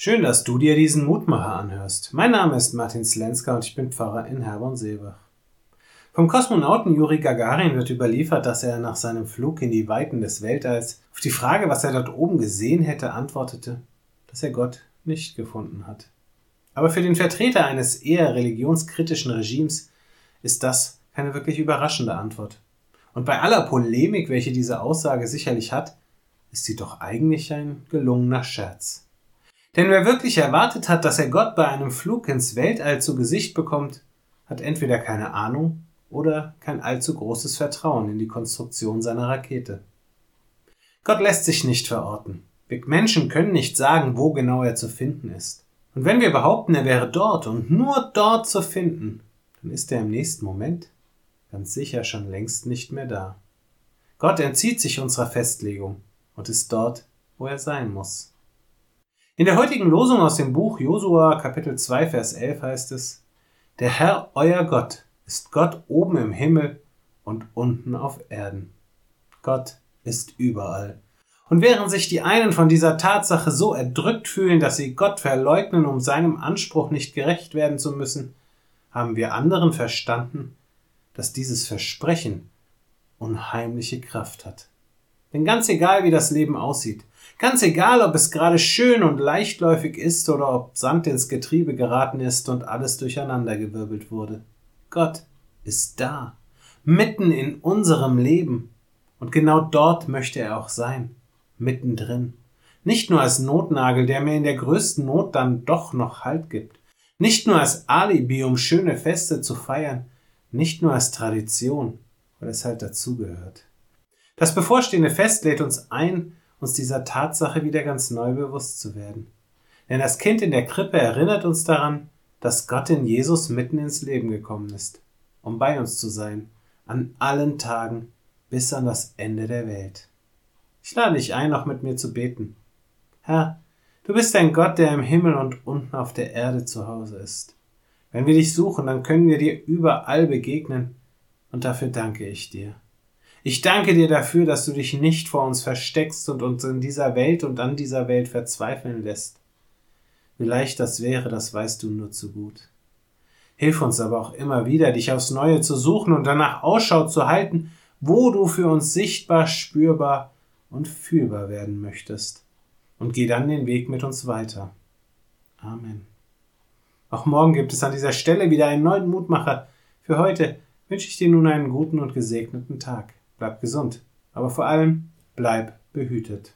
Schön, dass du dir diesen Mutmacher anhörst. Mein Name ist Martin Slenska und ich bin Pfarrer in Herborn-Seebach. Vom Kosmonauten Juri Gagarin wird überliefert, dass er nach seinem Flug in die Weiten des Weltalls auf die Frage, was er dort oben gesehen hätte, antwortete, dass er Gott nicht gefunden hat. Aber für den Vertreter eines eher religionskritischen Regimes ist das keine wirklich überraschende Antwort. Und bei aller Polemik, welche diese Aussage sicherlich hat, ist sie doch eigentlich ein gelungener Scherz. Denn wer wirklich erwartet hat, dass er Gott bei einem Flug ins Weltall zu Gesicht bekommt, hat entweder keine Ahnung oder kein allzu großes Vertrauen in die Konstruktion seiner Rakete. Gott lässt sich nicht verorten. Wir Menschen können nicht sagen, wo genau er zu finden ist. Und wenn wir behaupten, er wäre dort und nur dort zu finden, dann ist er im nächsten Moment ganz sicher schon längst nicht mehr da. Gott entzieht sich unserer Festlegung und ist dort, wo er sein muss. In der heutigen Losung aus dem Buch Josua Kapitel 2 Vers 11 heißt es, Der Herr, euer Gott, ist Gott oben im Himmel und unten auf Erden. Gott ist überall. Und während sich die einen von dieser Tatsache so erdrückt fühlen, dass sie Gott verleugnen, um seinem Anspruch nicht gerecht werden zu müssen, haben wir anderen verstanden, dass dieses Versprechen unheimliche Kraft hat. Denn ganz egal, wie das Leben aussieht, Ganz egal, ob es gerade schön und leichtläufig ist oder ob Sand ins Getriebe geraten ist und alles durcheinandergewirbelt wurde. Gott ist da, mitten in unserem Leben. Und genau dort möchte er auch sein, mittendrin. Nicht nur als Notnagel, der mir in der größten Not dann doch noch Halt gibt. Nicht nur als Alibi, um schöne Feste zu feiern. Nicht nur als Tradition, weil es halt dazugehört. Das bevorstehende Fest lädt uns ein, uns dieser Tatsache wieder ganz neu bewusst zu werden. Denn das Kind in der Krippe erinnert uns daran, dass Gott in Jesus mitten ins Leben gekommen ist, um bei uns zu sein, an allen Tagen bis an das Ende der Welt. Ich lade dich ein, noch mit mir zu beten. Herr, du bist ein Gott, der im Himmel und unten auf der Erde zu Hause ist. Wenn wir dich suchen, dann können wir dir überall begegnen, und dafür danke ich dir. Ich danke dir dafür, dass du dich nicht vor uns versteckst und uns in dieser Welt und an dieser Welt verzweifeln lässt. Wie leicht das wäre, das weißt du nur zu gut. Hilf uns aber auch immer wieder, dich aufs Neue zu suchen und danach Ausschau zu halten, wo du für uns sichtbar, spürbar und fühlbar werden möchtest. Und geh dann den Weg mit uns weiter. Amen. Auch morgen gibt es an dieser Stelle wieder einen neuen Mutmacher. Für heute wünsche ich dir nun einen guten und gesegneten Tag bleib gesund, aber vor allem bleib behütet.